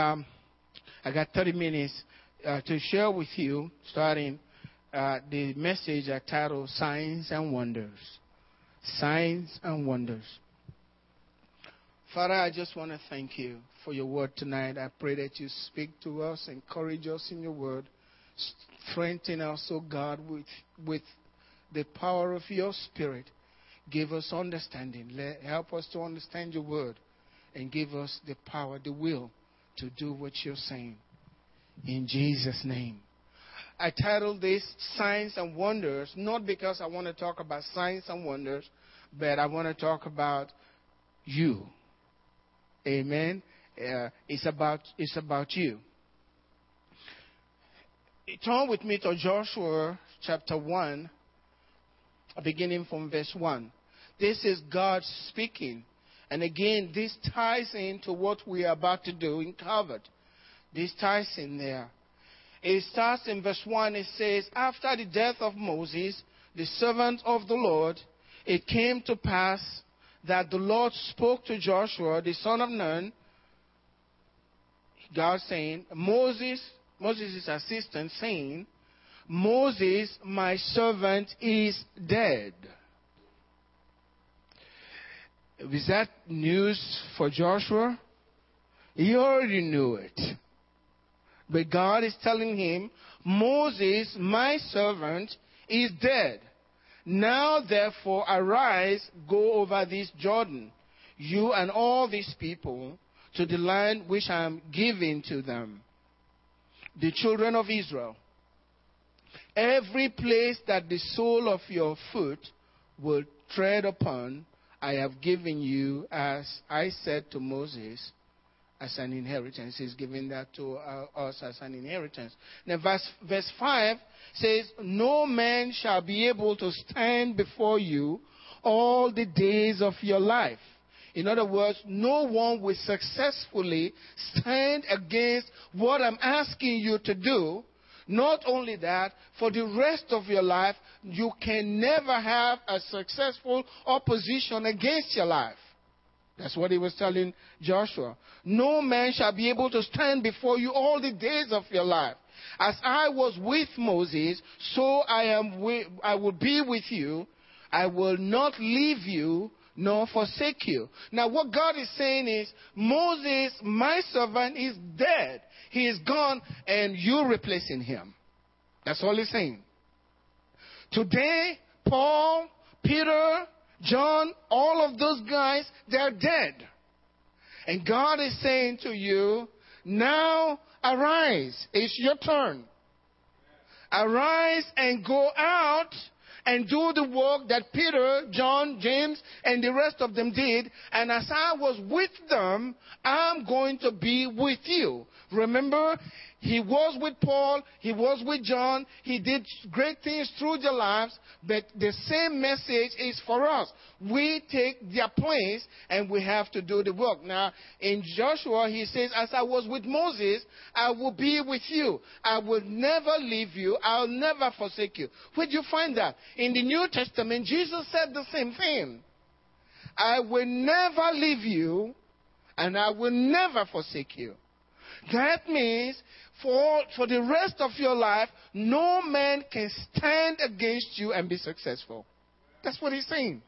Um, I got 30 minutes uh, to share with you, starting uh, the message I titled Signs and Wonders. Signs and Wonders. Father, I just want to thank you for your word tonight. I pray that you speak to us, encourage us in your word, strengthen us, oh God, with, with the power of your spirit. Give us understanding. Let, help us to understand your word and give us the power, the will to do what you're saying. In Jesus' name. I titled this Signs and Wonders, not because I want to talk about signs and wonders, but I want to talk about you. Amen. Uh, it's about it's about you. Turn with me to Joshua chapter one, beginning from verse one. This is God speaking and again, this ties into what we are about to do in Calvary. This ties in there. It starts in verse 1. It says, After the death of Moses, the servant of the Lord, it came to pass that the Lord spoke to Joshua, the son of Nun, God saying, Moses, Moses' assistant, saying, Moses, my servant, is dead. Was that news for Joshua? He already knew it. But God is telling him, Moses, my servant, is dead. Now therefore arise, go over this Jordan, you and all these people, to the land which I am giving to them, the children of Israel. Every place that the sole of your foot will tread upon, I have given you, as I said to Moses, as an inheritance. He's giving that to uh, us as an inheritance. Now, verse, verse 5 says, No man shall be able to stand before you all the days of your life. In other words, no one will successfully stand against what I'm asking you to do not only that, for the rest of your life, you can never have a successful opposition against your life. That's what he was telling Joshua. No man shall be able to stand before you all the days of your life. As I was with Moses, so I am with, I will be with you. I will not leave you nor forsake you. Now what God is saying is, Moses, my servant, is dead. He is gone and you're replacing him. That's all he's saying. Today, Paul, Peter, John, all of those guys, they're dead. And God is saying to you, now arise. It's your turn. Arise and go out and do the work that Peter, John, James, and the rest of them did. And as I was with them, I'm going to be with you. Remember, he was with Paul, he was with John, he did great things through their lives, but the same message is for us. We take their place and we have to do the work. Now, in Joshua, he says, As I was with Moses, I will be with you. I will never leave you. I'll never forsake you. Where'd you find that? In the New Testament, Jesus said the same thing. I will never leave you and I will never forsake you. That means for, for the rest of your life, no man can stand against you and be successful. That's what he's saying.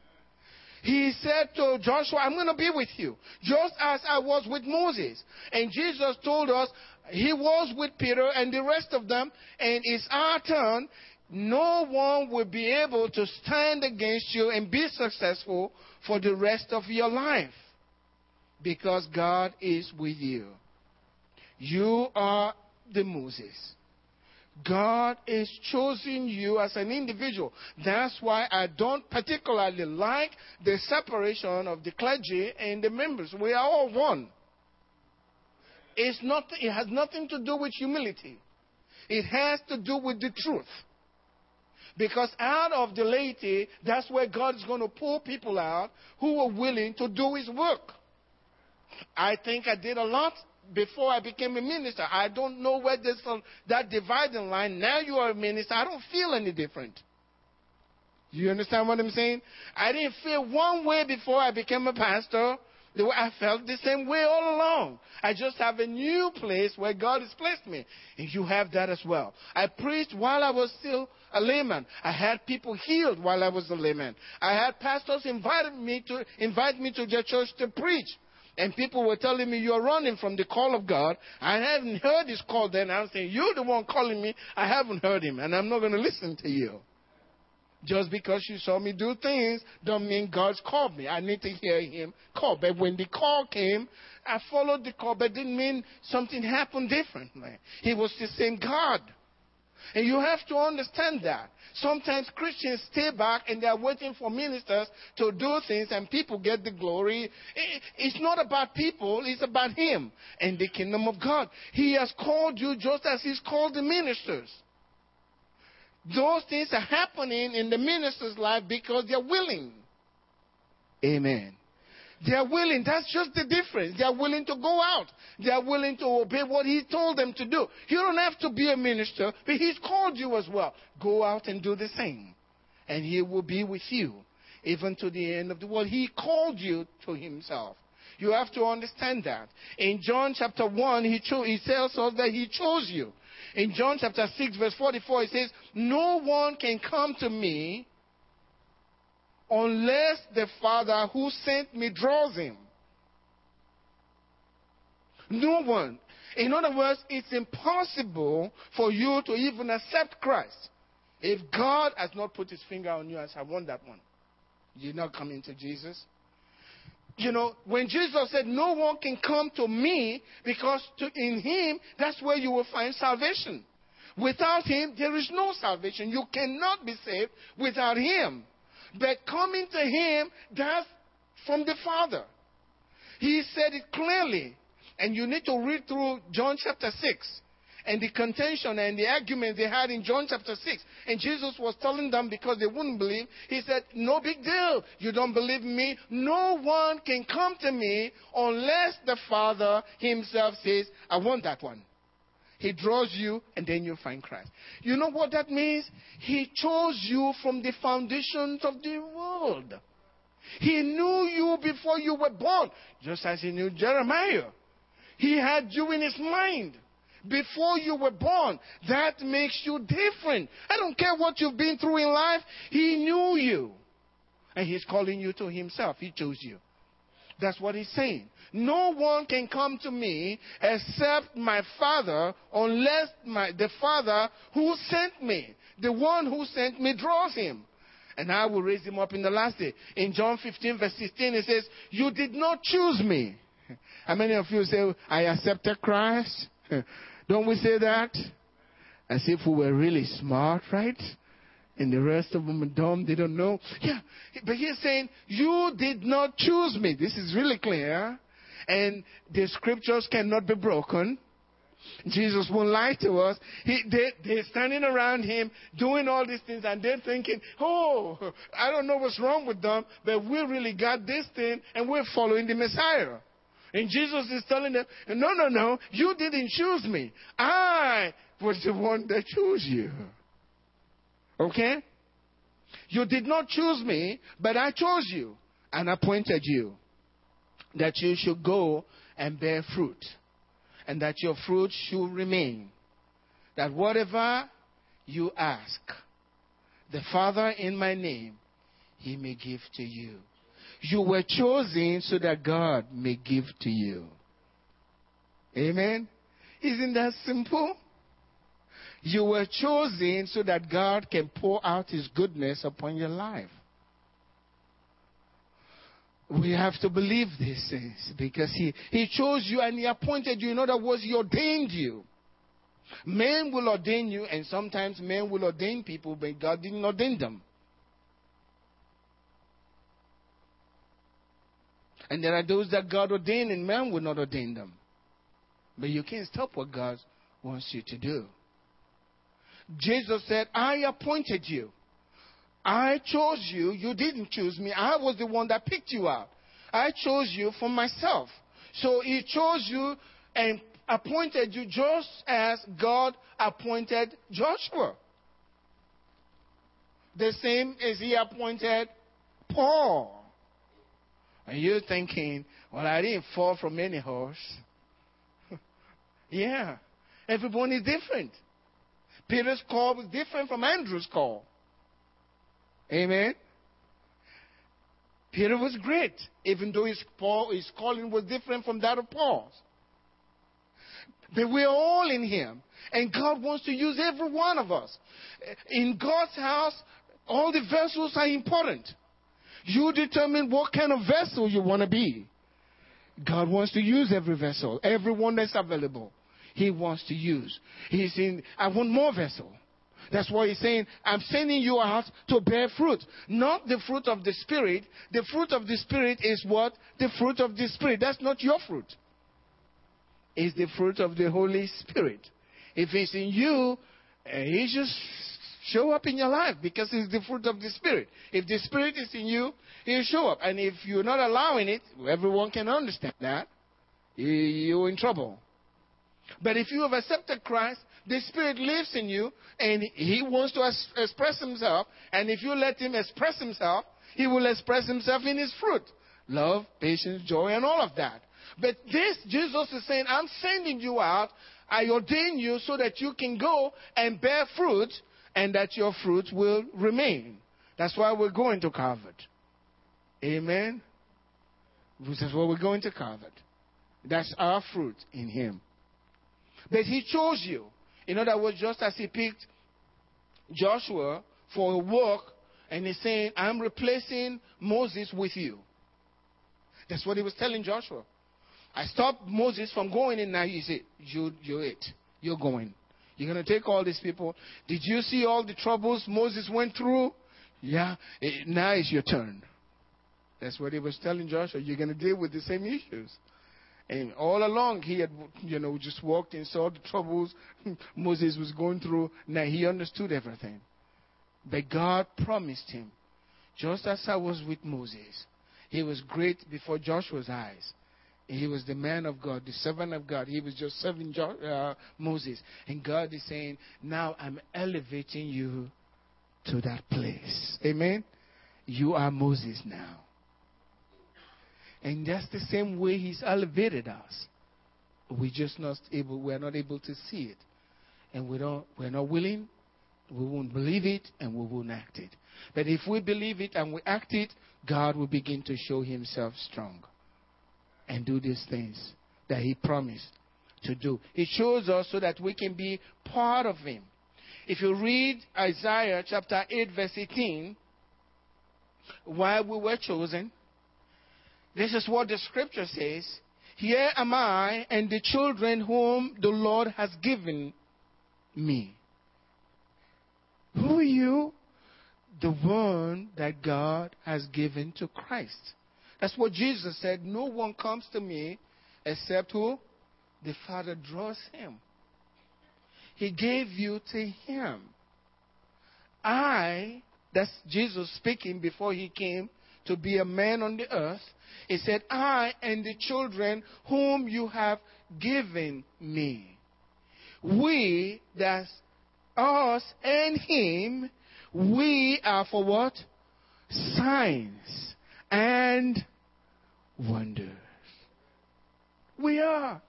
He said to Joshua, I'm going to be with you, just as I was with Moses. And Jesus told us he was with Peter and the rest of them, and it's our turn. No one will be able to stand against you and be successful for the rest of your life because God is with you. You are the Moses. God is choosing you as an individual. That's why I don't particularly like the separation of the clergy and the members. We are all one. It's not, it has nothing to do with humility. It has to do with the truth. Because out of the laity, that's where God is going to pull people out who are willing to do His work. I think I did a lot before I became a minister. I don't know where there's uh, that dividing line. Now you are a minister. I don't feel any different. You understand what I'm saying? I didn't feel one way before I became a pastor, I felt the same way all along. I just have a new place where God has placed me. And you have that as well. I preached while I was still a layman. I had people healed while I was a layman. I had pastors invited me to invite me to their church to preach. And people were telling me, You're running from the call of God. I haven't heard his call then. I'm saying, You're the one calling me. I haven't heard him, and I'm not going to listen to you. Just because you saw me do things don't mean God's called me. I need to hear him call. But when the call came, I followed the call, but didn't mean something happened differently. He was the same God. And you have to understand that. Sometimes Christians stay back and they're waiting for ministers to do things and people get the glory. It's not about people, it's about Him and the kingdom of God. He has called you just as He's called the ministers. Those things are happening in the minister's life because they're willing. Amen. They are willing. That's just the difference. They are willing to go out. They are willing to obey what He told them to do. You don't have to be a minister, but He's called you as well. Go out and do the same. And He will be with you, even to the end of the world. He called you to Himself. You have to understand that. In John chapter 1, He, cho- he tells us that He chose you. In John chapter 6, verse 44, it says, No one can come to me unless the Father who sent me draws him. No one. In other words, it's impossible for you to even accept Christ if God has not put his finger on you and said, I want that one. You're not coming to Jesus. You know, when Jesus said, No one can come to me because to, in him, that's where you will find salvation. Without him, there is no salvation. You cannot be saved without him. But coming to him, that's from the Father. He said it clearly. And you need to read through John chapter 6 and the contention and the argument they had in John chapter 6. And Jesus was telling them because they wouldn't believe, He said, No big deal. You don't believe me? No one can come to me unless the Father Himself says, I want that one. He draws you, and then you find Christ. You know what that means? He chose you from the foundations of the world. He knew you before you were born, just as he knew Jeremiah. He had you in his mind before you were born. That makes you different. I don't care what you've been through in life, he knew you. And he's calling you to himself. He chose you. That's what he's saying. No one can come to me except my Father, unless my, the Father who sent me, the one who sent me, draws him. And I will raise him up in the last day. In John 15, verse 16, it says, You did not choose me. How many of you say, I accepted Christ? Don't we say that? As if we were really smart, right? And the rest of them are dumb, they don't know. Yeah, but he's saying, You did not choose me. This is really clear and the scriptures cannot be broken. Jesus won't lie to us. He, they, they're standing around him doing all these things and they're thinking, oh, I don't know what's wrong with them, but we really got this thing and we're following the Messiah. And Jesus is telling them, no, no, no, you didn't choose me. I was the one that chose you. Okay? You did not choose me, but I chose you and appointed you that you should go and bear fruit, and that your fruit should remain. That whatever you ask, the Father in my name, he may give to you. You were chosen so that God may give to you. Amen? Isn't that simple? You were chosen so that God can pour out his goodness upon your life. We have to believe these things because he, he chose you and He appointed you. In other words, He ordained you. Men will ordain you, and sometimes men will ordain people, but God didn't ordain them. And there are those that God ordained, and man will not ordain them. But you can't stop what God wants you to do. Jesus said, I appointed you. I chose you. You didn't choose me. I was the one that picked you out. I chose you for myself. So he chose you and appointed you just as God appointed Joshua. The same as he appointed Paul. And you're thinking, well, I didn't fall from any horse. yeah. Everyone is different. Peter's call was different from Andrew's call. Amen. Peter was great, even though his, Paul, his calling was different from that of Paul's. But we're all in him. And God wants to use every one of us. In God's house, all the vessels are important. You determine what kind of vessel you want to be. God wants to use every vessel, everyone that's available. He wants to use. He's saying, I want more vessel. That's why he's saying, I'm sending you out to bear fruit. Not the fruit of the Spirit. The fruit of the Spirit is what? The fruit of the Spirit. That's not your fruit. It's the fruit of the Holy Spirit. If it's in you, eh, he just show up in your life because it's the fruit of the Spirit. If the Spirit is in you, he'll show up. And if you're not allowing it, everyone can understand that. You're in trouble. But if you have accepted Christ, the Spirit lives in you and He wants to express Himself. And if you let Him express Himself, He will express Himself in His fruit love, patience, joy, and all of that. But this, Jesus is saying, I'm sending you out. I ordain you so that you can go and bear fruit and that your fruit will remain. That's why we're going to Calvary. Amen. This is why we're going to Calvary. That's our fruit in Him. But He chose you. In other words, just as He picked Joshua for a work, and He's saying, I'm replacing Moses with you. That's what He was telling Joshua. I stopped Moses from going in now. He said, you, You're it. You're going. You're going to take all these people. Did you see all the troubles Moses went through? Yeah. It, now it's your turn. That's what he was telling Joshua. You're going to deal with the same issues. And all along, he had, you know, just walked and saw the troubles Moses was going through. Now he understood everything. But God promised him, just as I was with Moses, he was great before Joshua's eyes. He was the man of God, the servant of God. He was just serving uh, Moses. And God is saying, Now I'm elevating you to that place. Amen? You are Moses now. And that's the same way He's elevated us. We just not able, we're not able to see it. And we don't, we're not willing, we won't believe it, and we won't act it. But if we believe it and we act it, God will begin to show Himself strong and do these things that He promised to do. He shows us so that we can be part of Him. If you read Isaiah chapter 8, verse 18, why we were chosen, this is what the scripture says Here am I and the children whom the Lord has given me. Who are you? The one that God has given to Christ. That's what Jesus said. No one comes to me except who? The Father draws him. He gave you to him. I, that's Jesus speaking before he came to be a man on the earth. He said, I and the children whom you have given me. We, that's us and him, we are for what? Signs and wonders. We are.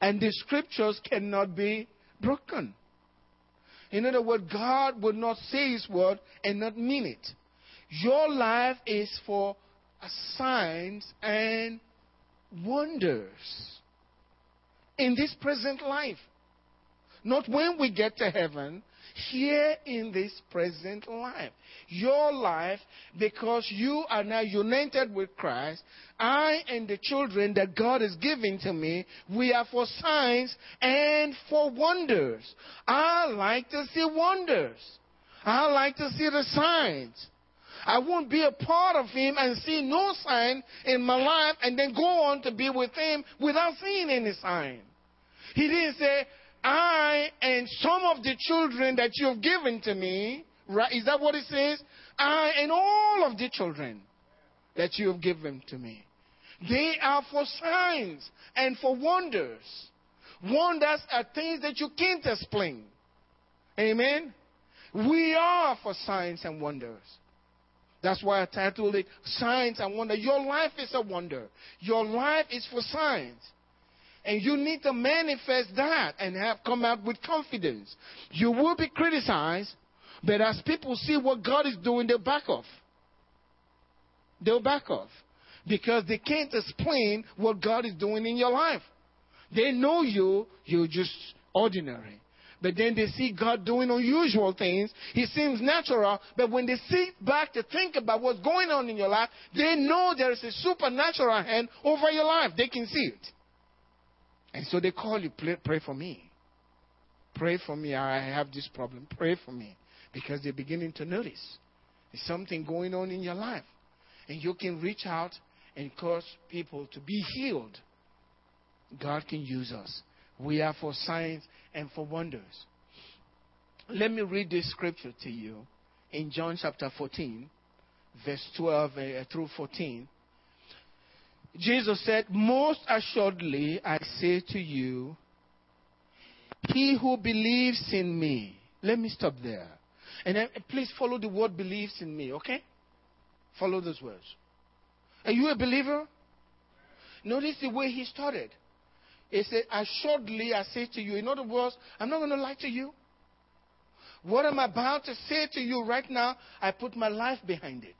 And the scriptures cannot be broken. In other words, God would not say His word and not mean it. Your life is for signs and wonders in this present life. Not when we get to heaven, here in this present life. Your life, because you are now united with Christ, I and the children that God is giving to me, we are for signs and for wonders. I like to see wonders. I like to see the signs. I won't be a part of Him and see no sign in my life and then go on to be with Him without seeing any sign. He didn't say, I and some of the children that you have given to me, right? Is that what it says? I and all of the children that you have given to me. They are for signs and for wonders. Wonders are things that you can't explain. Amen? We are for signs and wonders. That's why I titled it Signs and Wonder. Your life is a wonder. Your life is for signs. And you need to manifest that and have come out with confidence. You will be criticized, but as people see what God is doing, they'll back off. They'll back off. Because they can't explain what God is doing in your life. They know you, you're just ordinary. But then they see God doing unusual things. He seems natural. But when they sit back to think about what's going on in your life, they know there is a supernatural hand over your life. They can see it. And so they call you, pray, pray for me. Pray for me. I have this problem. Pray for me. Because they're beginning to notice there's something going on in your life. And you can reach out and cause people to be healed. God can use us. We are for signs and for wonders. Let me read this scripture to you in John chapter 14, verse 12 uh, through 14. Jesus said, Most assuredly I say to you, he who believes in me. Let me stop there. And then, please follow the word believes in me, okay? Follow those words. Are you a believer? Notice the way he started. He said, Assuredly, I say to you. In other words, I'm not going to lie to you. What I'm about to say to you right now, I put my life behind it.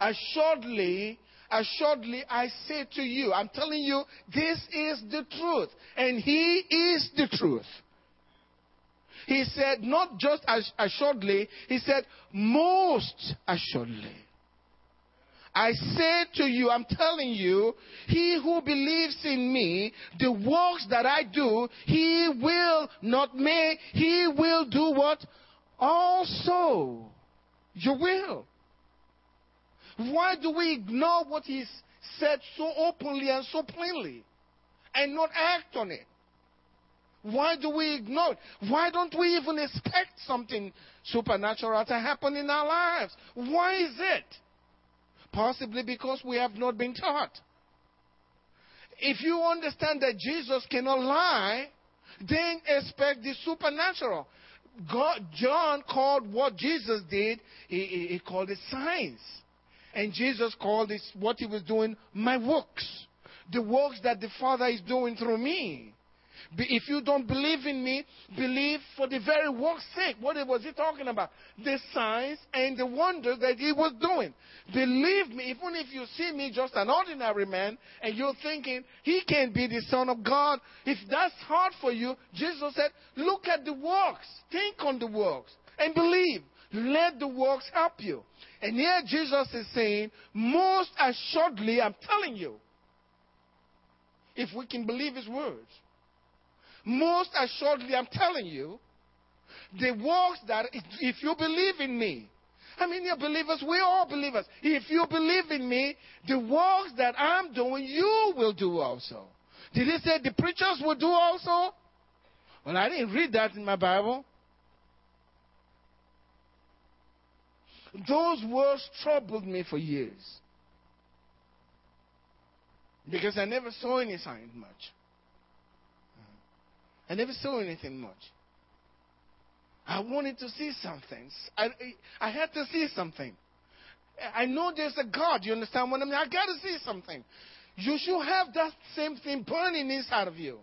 Assuredly, assuredly, I say to you, I'm telling you, this is the truth. And He is the truth. He said, not just assuredly, He said, most assuredly. I say to you, I'm telling you, he who believes in me, the works that I do, he will not make, he will do what? Also. You will. Why do we ignore what he's said so openly and so plainly and not act on it? Why do we ignore it? Why don't we even expect something supernatural to happen in our lives? Why is it? Possibly because we have not been taught. If you understand that Jesus cannot lie, then expect the supernatural. God, John called what Jesus did, he, he, he called it signs. And Jesus called this what he was doing my works. The works that the Father is doing through me. If you don't believe in me, believe for the very work's sake. What was he talking about? The signs and the wonders that he was doing. Believe me, even if you see me just an ordinary man and you're thinking he can't be the Son of God, if that's hard for you, Jesus said, look at the works. Think on the works and believe. Let the works help you. And here Jesus is saying, most assuredly, I'm telling you, if we can believe his words, most assuredly, I'm telling you, the works that, if you believe in me, I mean, you're believers, we're all believers. If you believe in me, the works that I'm doing, you will do also. Did he say the preachers will do also? Well, I didn't read that in my Bible. Those words troubled me for years. Because I never saw any sign much. I never saw anything much. I wanted to see something. I, I had to see something. I know there's a God. You understand what I mean? I got to see something. You should have that same thing burning inside of you.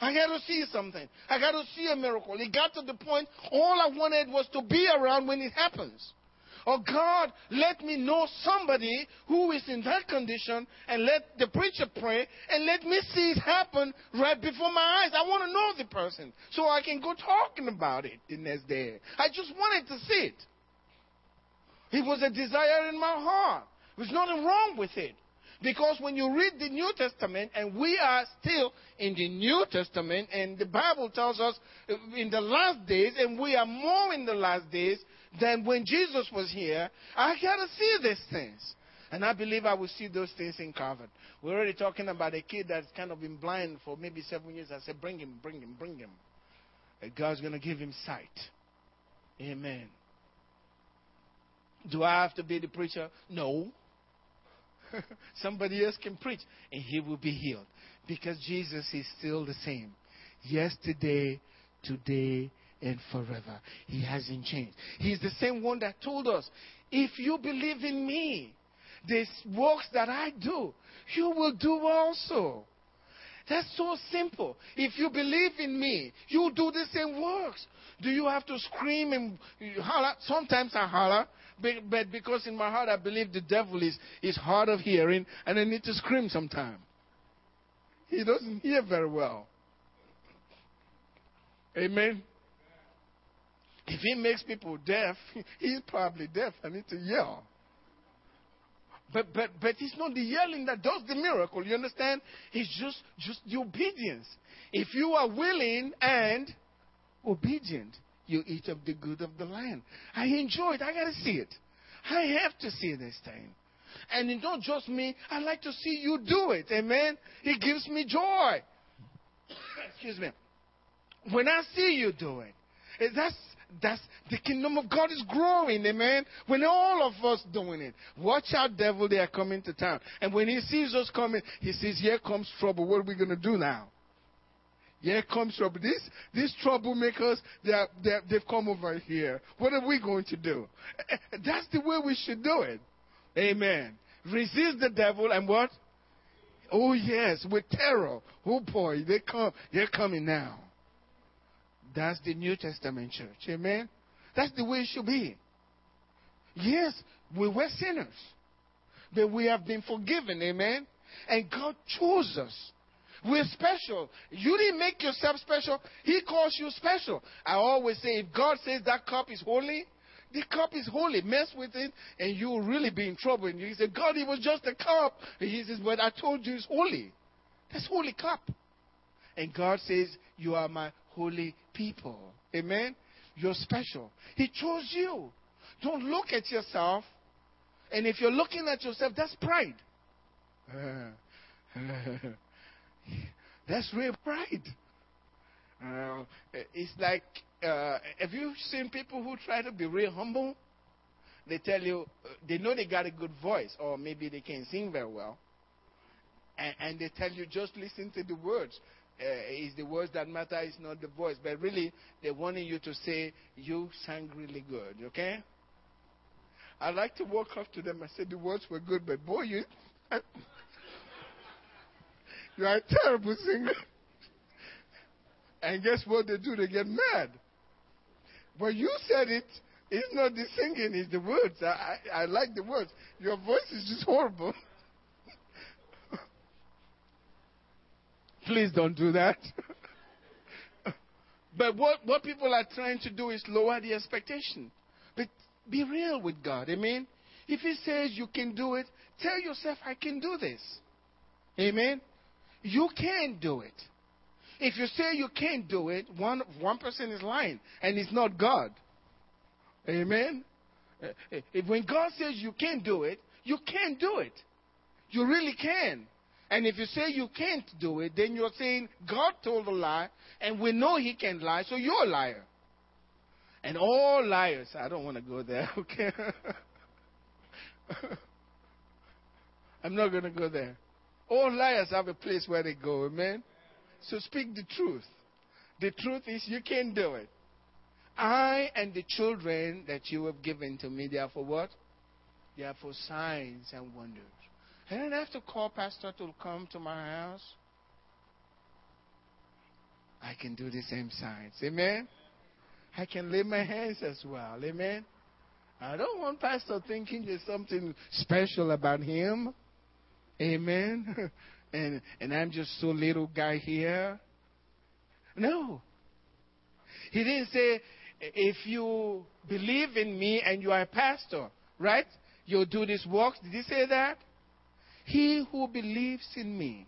I got to see something. I got to see a miracle. It got to the point all I wanted was to be around when it happens. Oh God, let me know somebody who is in that condition and let the preacher pray and let me see it happen right before my eyes. I want to know the person so I can go talking about it the next day. I just wanted to see it. It was a desire in my heart. There's nothing wrong with it. Because when you read the New Testament, and we are still in the New Testament, and the Bible tells us uh, in the last days, and we are more in the last days, than when Jesus was here, I got to see these things. And I believe I will see those things in Calvary. We're already talking about a kid that's kind of been blind for maybe seven years. I said, bring him, bring him, bring him. And God's going to give him sight. Amen. Do I have to be the preacher? No. Somebody else can preach and he will be healed. Because Jesus is still the same. Yesterday, today, and forever. He hasn't changed. He's the same one that told us, if you believe in me, these works that I do, you will do also. That's so simple. If you believe in me, you do the same works. Do you have to scream and holler? Sometimes I holler, but because in my heart I believe the devil is, is hard of hearing and I need to scream sometimes. He doesn't hear very well. Amen. If he makes people deaf, he's probably deaf. I need to yell. But but but it's not the yelling that does the miracle. You understand? It's just just the obedience. If you are willing and obedient, you eat of the good of the land. I enjoy it. I gotta see it. I have to see this thing. And it's not just me. I like to see you do it. Amen. It gives me joy. Excuse me. When I see you do it, eh, that's that's the kingdom of God is growing, amen. When all of us doing it, watch out, devil, they are coming to town. And when he sees us coming, he says, Here comes trouble. What are we gonna do now? Here comes trouble. These these troublemakers, they are, they are, they've come over here. What are we going to do? That's the way we should do it. Amen. Resist the devil and what? Oh yes, with terror. Oh boy, they come. They're coming now. That's the New Testament church. Amen. That's the way it should be. Yes, we were sinners, but we have been forgiven. Amen. And God chose us. We're special. You didn't make yourself special. He calls you special. I always say, if God says that cup is holy, the cup is holy. Mess with it, and you will really be in trouble. And you say, God, it was just a cup. And he says, but I told you it's holy. That's holy cup. And God says, you are my holy people. Amen? You're special. He chose you. Don't look at yourself. And if you're looking at yourself, that's pride. that's real pride. Uh, it's like, uh, have you seen people who try to be real humble? They tell you, uh, they know they got a good voice, or maybe they can sing very well. And, and they tell you, just listen to the words uh, is the words that matter, it's not the voice. But really, they're wanting you to say, You sang really good, okay? I like to walk up to them and say, The words were good, but boy, you, you are a terrible singer. and guess what they do? They get mad. But you said it. It's not the singing, it's the words. I, I, I like the words. Your voice is just horrible. Please don't do that. but what, what people are trying to do is lower the expectation. But be real with God. Amen. If He says you can do it, tell yourself, I can do this. Amen. You can't do it. If you say you can't do it, one, one person is lying, and it's not God. Amen. If when God says you can't do it, you can't do it. You really can. And if you say you can't do it, then you're saying God told a lie, and we know He can't lie, so you're a liar. And all liars, I don't want to go there, okay? I'm not going to go there. All liars have a place where they go, amen? So speak the truth. The truth is you can't do it. I and the children that you have given to me, they are for what? They are for signs and wonders. I don't have to call pastor to come to my house. I can do the same signs. Amen. I can lay my hands as well. Amen. I don't want pastor thinking there's something special about him. Amen. and and I'm just so little guy here. No. He didn't say if you believe in me and you are a pastor, right? You'll do this works. Did he say that? He who believes in me,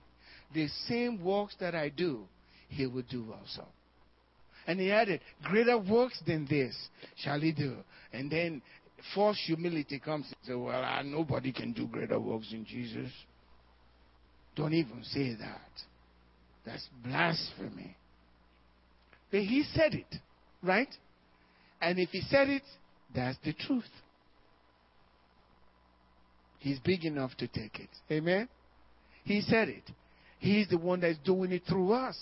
the same works that I do, he will do also. And he added, Greater works than this shall he do. And then false humility comes and says, Well, nobody can do greater works than Jesus. Don't even say that. That's blasphemy. But he said it, right? And if he said it, that's the truth. He's big enough to take it. Amen? He said it. He's the one that's doing it through us.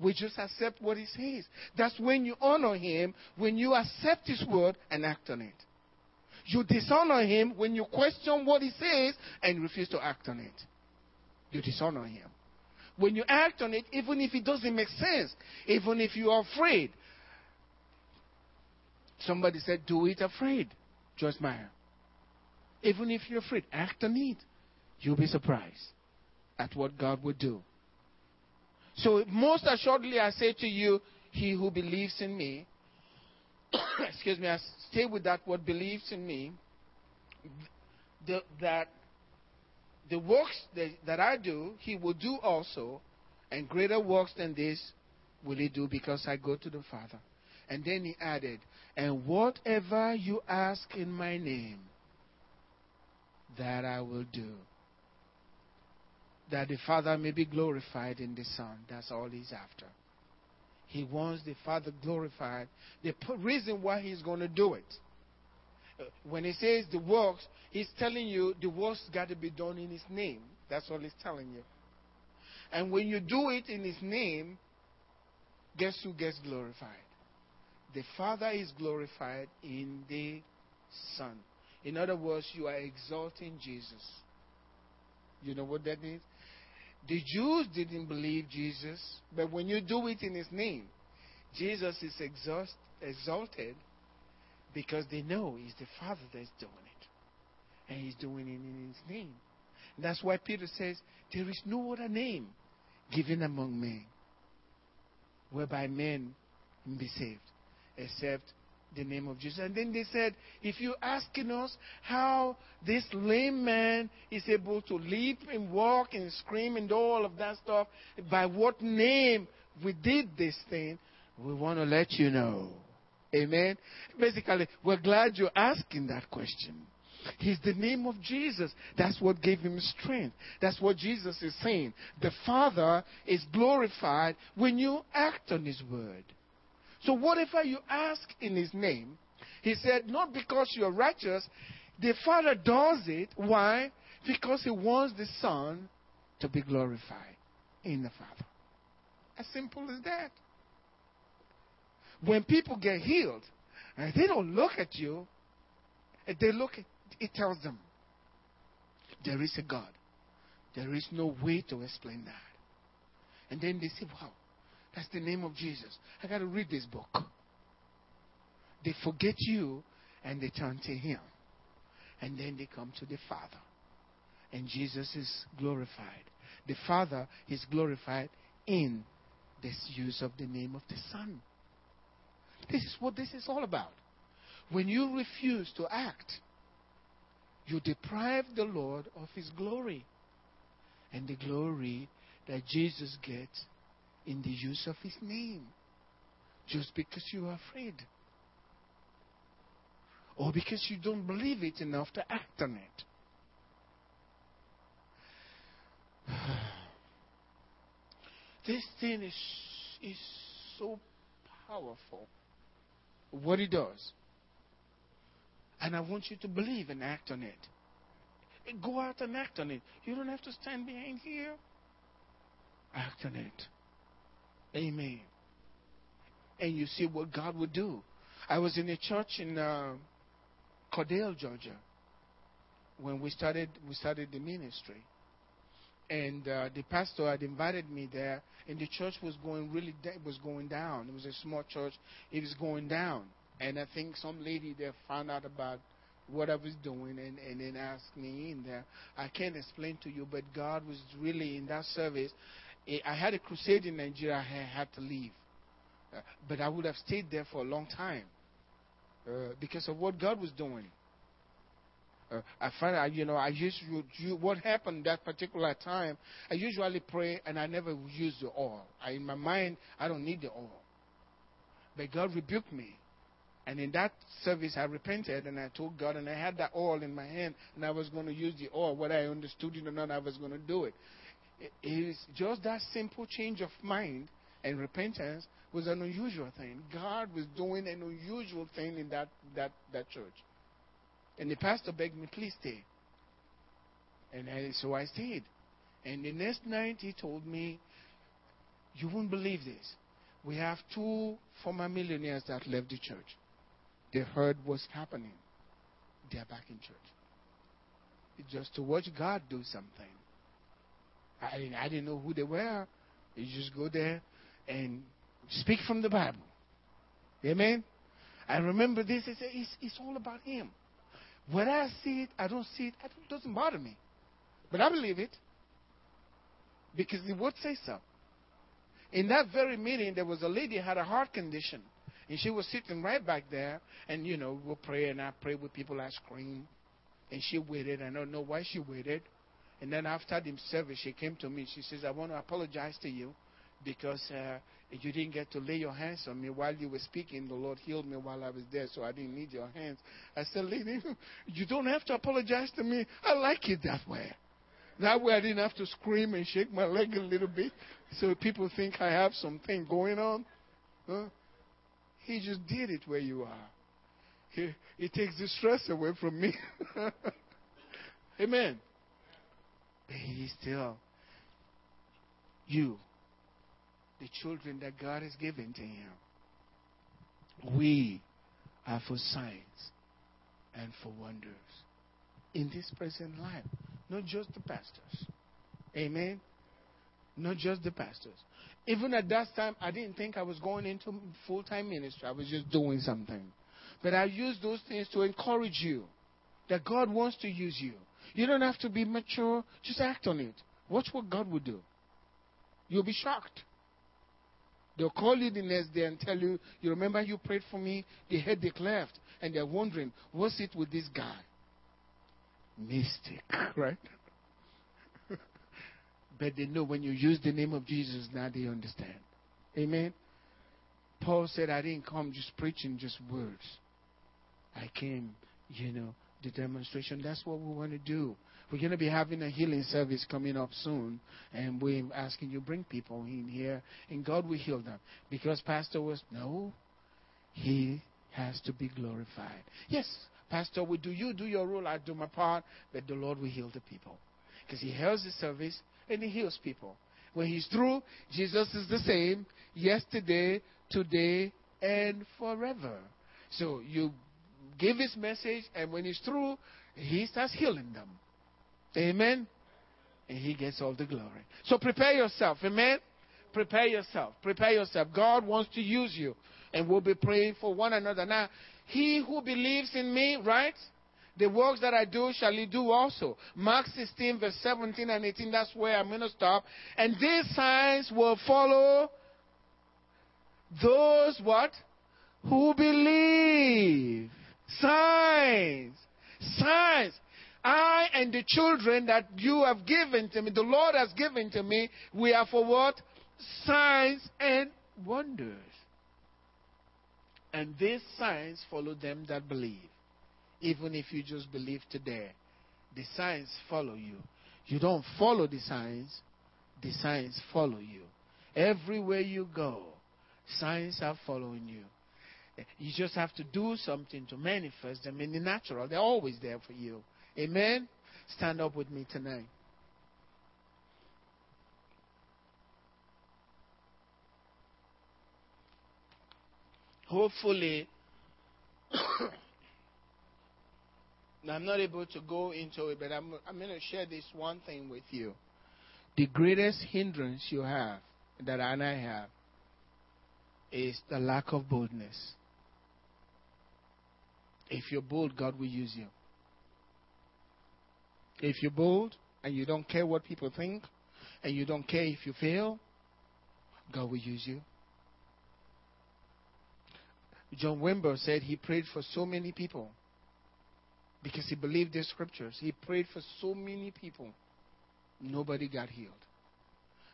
We just accept what he says. That's when you honor him, when you accept his word and act on it. You dishonor him when you question what he says and refuse to act on it. You dishonor him. When you act on it, even if it doesn't make sense, even if you are afraid. Somebody said, Do it afraid, Joyce Meyer. Even if you're afraid, act on it. You'll be surprised at what God will do. So, most assuredly, I say to you, he who believes in me, excuse me, I stay with that word believes in me, the, that the works that, that I do, he will do also, and greater works than this will he do because I go to the Father. And then he added, And whatever you ask in my name, that I will do. That the Father may be glorified in the Son. That's all he's after. He wants the Father glorified. The reason why he's going to do it. When he says the works, he's telling you the works got to be done in his name. That's all he's telling you. And when you do it in his name, guess who gets glorified? The Father is glorified in the Son. In other words, you are exalting Jesus. You know what that means? The Jews didn't believe Jesus, but when you do it in His name, Jesus is exalted because they know He's the Father that's doing it. And He's doing it in His name. And that's why Peter says, There is no other name given among men whereby men can be saved except the name of Jesus. And then they said, if you're asking us how this lame man is able to leap and walk and scream and do all of that stuff, by what name we did this thing, we want to let you know. Amen. Basically, we're glad you're asking that question. He's the name of Jesus. That's what gave him strength. That's what Jesus is saying. The Father is glorified when you act on his word. So whatever you ask in his name, he said, not because you're righteous, the Father does it. Why? Because he wants the Son to be glorified in the Father. As simple as that. When people get healed, and they don't look at you, they look, it tells them there is a God. There is no way to explain that. And then they say, wow, that's the name of Jesus. I got to read this book. They forget you and they turn to Him. And then they come to the Father. And Jesus is glorified. The Father is glorified in this use of the name of the Son. This is what this is all about. When you refuse to act, you deprive the Lord of His glory. And the glory that Jesus gets in the use of his name just because you are afraid or because you don't believe it enough to act on it. This thing is, is so powerful, what he does. And I want you to believe and act on it. Go out and act on it. You don't have to stand behind here. Act on it. Amen. And you see what God would do. I was in a church in uh, Cordele, Georgia, when we started we started the ministry, and uh, the pastor had invited me there, and the church was going really was going down. It was a small church. It was going down, and I think some lady there found out about what I was doing and, and then asked me in there. I can't explain to you, but God was really in that service. I had a crusade in Nigeria. I had to leave. Uh, but I would have stayed there for a long time uh, because of what God was doing. Uh, I find out, you know, I to, what happened that particular time, I usually pray and I never use the oil. I, in my mind, I don't need the oil. But God rebuked me. And in that service, I repented and I told God, and I had that oil in my hand, and I was going to use the oil. Whether I understood it or not, I was going to do it. it is just that simple change of mind and repentance was an unusual thing. God was doing an unusual thing in that, that, that church. And the pastor begged me, please stay. And I, so I stayed. And the next night he told me, You won't believe this. We have two former millionaires that left the church. They heard what's happening. They are back in church. Just to watch God do something. I didn't, I didn't know who they were. You just go there and speak from the Bible. Amen. I remember this. It's, it's, it's all about Him. When I see it, I don't see it. It doesn't bother me. But I believe it. Because the word says so. In that very meeting, there was a lady had a heart condition. And she was sitting right back there. And, you know, we'll pray, and I pray with people. I scream. And she waited. I don't know why she waited. And then after the service, she came to me. She says, I want to apologize to you because uh, you didn't get to lay your hands on me while you were speaking. The Lord healed me while I was there, so I didn't need your hands. I said, Lady, you don't have to apologize to me. I like it that way. That way I didn't have to scream and shake my leg a little bit so people think I have something going on. Huh? He just did it where you are. He, he takes the stress away from me. Amen. But still, you, the children that God has given to him, we are for signs and for wonders in this present life. Not just the pastors. Amen. Not just the pastors. Even at that time, I didn't think I was going into full time ministry. I was just doing something. But I use those things to encourage you that God wants to use you. You don't have to be mature, just act on it. Watch what God will do. You'll be shocked. They'll call you the next day and tell you, You remember you prayed for me? The headache left. And they're wondering, What's it with this guy? Mystic, right? but they know when you use the name of Jesus, now they understand. Amen. Paul said, I didn't come just preaching just words. I came, you know, the demonstration. That's what we want to do. We're going to be having a healing service coming up soon, and we're asking you bring people in here, and God will heal them. Because Pastor was, no, he has to be glorified. Yes, Pastor, we do you do your role, I do my part, but the Lord will heal the people. Because he heals the service and he heals people. When he's through, Jesus is the same yesterday, today, and forever. So you give his message, and when he's through, he starts healing them. Amen? And he gets all the glory. So prepare yourself. Amen? Prepare yourself. Prepare yourself. God wants to use you. And we'll be praying for one another. Now, he who believes in me, right? The works that I do shall he do also. Mark 16, verse 17 and 18, that's where I'm going to stop. And these signs will follow those what? Who believe. Signs. Signs. I and the children that you have given to me, the Lord has given to me, we are for what? Signs and wonders. And these signs follow them that believe. Even if you just believe today, the signs follow you. You don't follow the signs, the signs follow you. Everywhere you go, signs are following you. You just have to do something to manifest them in the natural. They're always there for you. Amen? Stand up with me tonight. Hopefully, I'm not able to go into it, but I'm, I'm going to share this one thing with you. The greatest hindrance you have, that I have, is the lack of boldness. If you're bold, God will use you. If you're bold and you don't care what people think, and you don't care if you fail, God will use you. John Wimber said he prayed for so many people because he believed the scriptures. He prayed for so many people. Nobody got healed.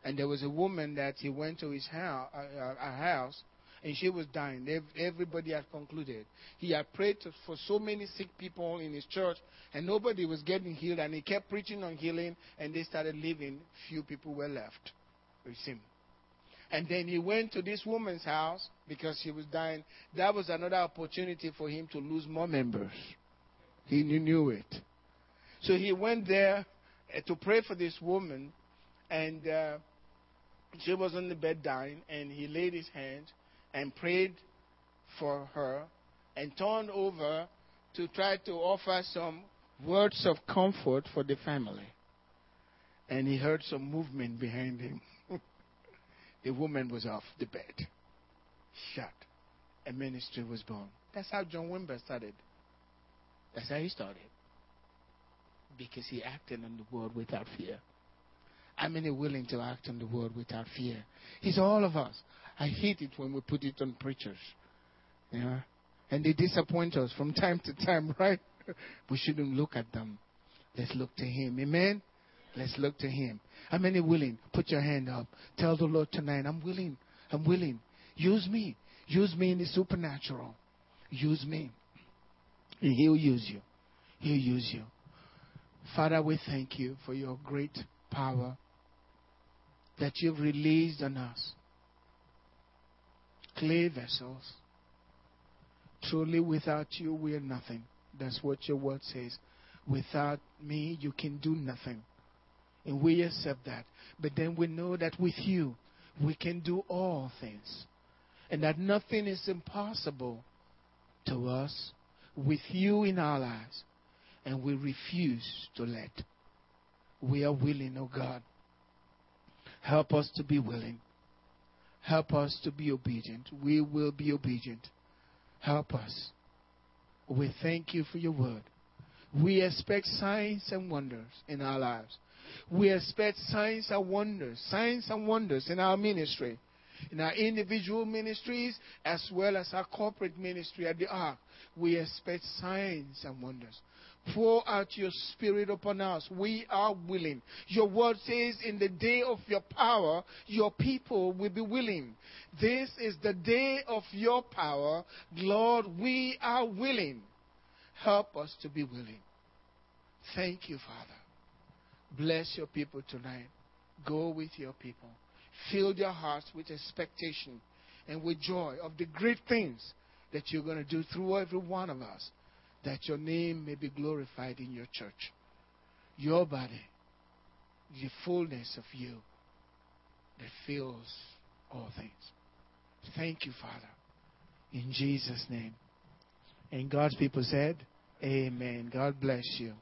And there was a woman that he went to his house, uh, uh, house and she was dying. Everybody had concluded. He had prayed for so many sick people in his church, and nobody was getting healed. And he kept preaching on healing, and they started leaving. Few people were left with him. And then he went to this woman's house because she was dying. That was another opportunity for him to lose more members. He knew it. So he went there eh, to pray for this woman, and uh, she was on the bed dying, and he laid his hand and prayed for her and turned over to try to offer some words of comfort for the family. And he heard some movement behind him. the woman was off the bed, shut. A ministry was born. That's how John Wimber started. That's how he started. Because he acted on the word without fear. How many willing to act on the word without fear? He's all of us. I hate it when we put it on preachers. Yeah. And they disappoint us from time to time, right? We shouldn't look at them. Let's look to Him. Amen? Let's look to Him. How many willing? Put your hand up. Tell the Lord tonight, I'm willing. I'm willing. Use me. Use me in the supernatural. Use me. And He'll use you. He'll use you. Father, we thank you for your great power that you've released on us. Clay vessels. Truly, without you, we are nothing. That's what your word says. Without me, you can do nothing. And we accept that. But then we know that with you, we can do all things. And that nothing is impossible to us with you in our lives. And we refuse to let. We are willing, oh God. Help us to be willing. Help us to be obedient. We will be obedient. Help us. We thank you for your word. We expect signs and wonders in our lives. We expect signs and wonders, signs and wonders in our ministry, in our individual ministries, as well as our corporate ministry at the Ark. We expect signs and wonders. Pour out your spirit upon us. We are willing. Your word says, in the day of your power, your people will be willing. This is the day of your power. Lord, we are willing. Help us to be willing. Thank you, Father. Bless your people tonight. Go with your people. Fill their hearts with expectation and with joy of the great things that you're going to do through every one of us that your name may be glorified in your church. Your body, the fullness of you that fills all things. Thank you, Father. In Jesus' name. And God's people said, Amen. God bless you.